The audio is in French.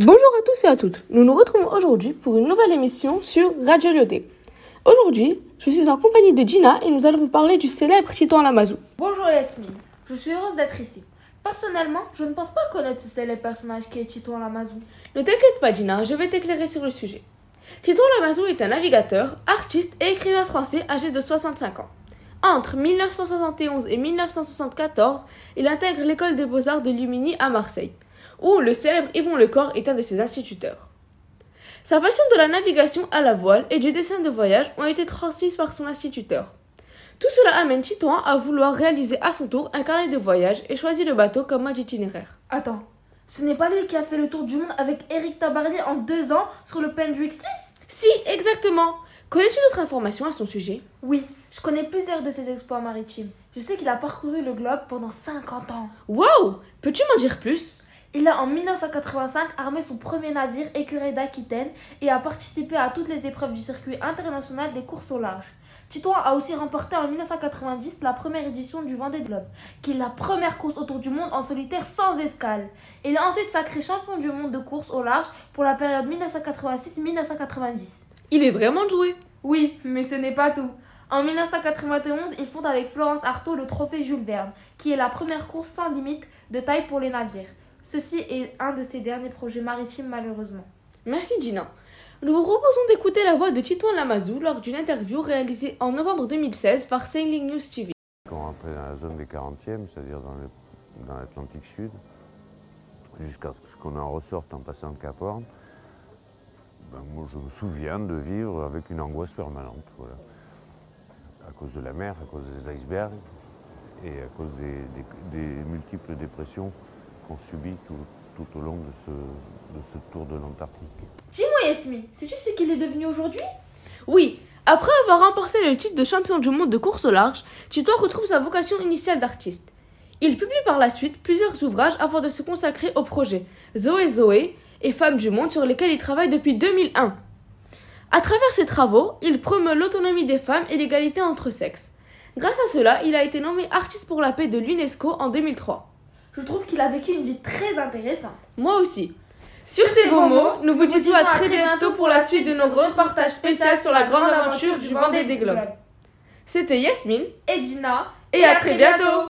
Bonjour à tous et à toutes. Nous nous retrouvons aujourd'hui pour une nouvelle émission sur Radio Lyoté. Aujourd'hui, je suis en compagnie de Gina et nous allons vous parler du célèbre Titouan Lamazou. Bonjour Yasmine, je suis heureuse d'être ici. Personnellement, je ne pense pas connaître ce célèbre personnage qui est Titouan Lamazou. Ne t'inquiète pas Gina, je vais t'éclairer sur le sujet. Titouan Lamazou est un navigateur, artiste et écrivain français âgé de 65 ans. Entre 1971 et 1974, il intègre l'école des beaux-arts de Lumini à Marseille, où le célèbre Yvon Lecor est un de ses instituteurs. Sa passion de la navigation à la voile et du dessin de voyage ont été transmises par son instituteur. Tout cela amène Titouan à vouloir réaliser à son tour un carnet de voyage et choisit le bateau comme mode itinéraire. Attends, ce n'est pas lui qui a fait le tour du monde avec Eric Tabarly en deux ans sur le Pendrick 6 Si, exactement Connais-tu d'autres informations à son sujet? Oui, je connais plusieurs de ses exploits maritimes. Je sais qu'il a parcouru le globe pendant 50 ans. Waouh Peux-tu m'en dire plus? Il a en 1985 armé son premier navire écureuil d'Aquitaine et a participé à toutes les épreuves du circuit international des courses au large. Titouan a aussi remporté en 1990 la première édition du Vendée Globe, qui est la première course autour du monde en solitaire sans escale. Il est ensuite sacré champion du monde de course au large pour la période 1986-1990. Il est vraiment doué. Oui, mais ce n'est pas tout. En 1991, il fonde avec Florence Artaud le trophée Jules Verne, qui est la première course sans limite de taille pour les navires. Ceci est un de ses derniers projets maritimes malheureusement. Merci Gina. Nous vous proposons d'écouter la voix de Titouan Lamazou lors d'une interview réalisée en novembre 2016 par Sailing News TV. Quand on rentrait dans la zone des 40e, c'est-à-dire dans l'Atlantique Sud, jusqu'à ce qu'on en ressorte en passant le Cap Horn, ben, moi, je me souviens de vivre avec une angoisse permanente. Voilà. À cause de la mer, à cause des icebergs et à cause des, des, des multiples dépressions qu'on subit tout, tout, au long de ce, de ce tour de l'Antarctique. Dis-moi Yasmine, sais-tu ce qu'il est devenu aujourd'hui? Oui, après avoir remporté le titre de champion du monde de course au large, Tito retrouve sa vocation initiale d'artiste. Il publie par la suite plusieurs ouvrages avant de se consacrer au projet Zoé Zoé et Femmes du Monde sur lesquels il travaille depuis 2001. À travers ses travaux, il promeut l'autonomie des femmes et l'égalité entre sexes. Grâce à cela, il a été nommé artiste pour la paix de l'UNESCO en 2003. Je trouve qu'il a vécu une vie très intéressante. Moi aussi. Sur ces bons mots, nous vous disons à très bientôt pour la suite de nos reportages spéciaux sur la grande aventure du Vendée des Globes. C'était Yasmine et Gina et à très bientôt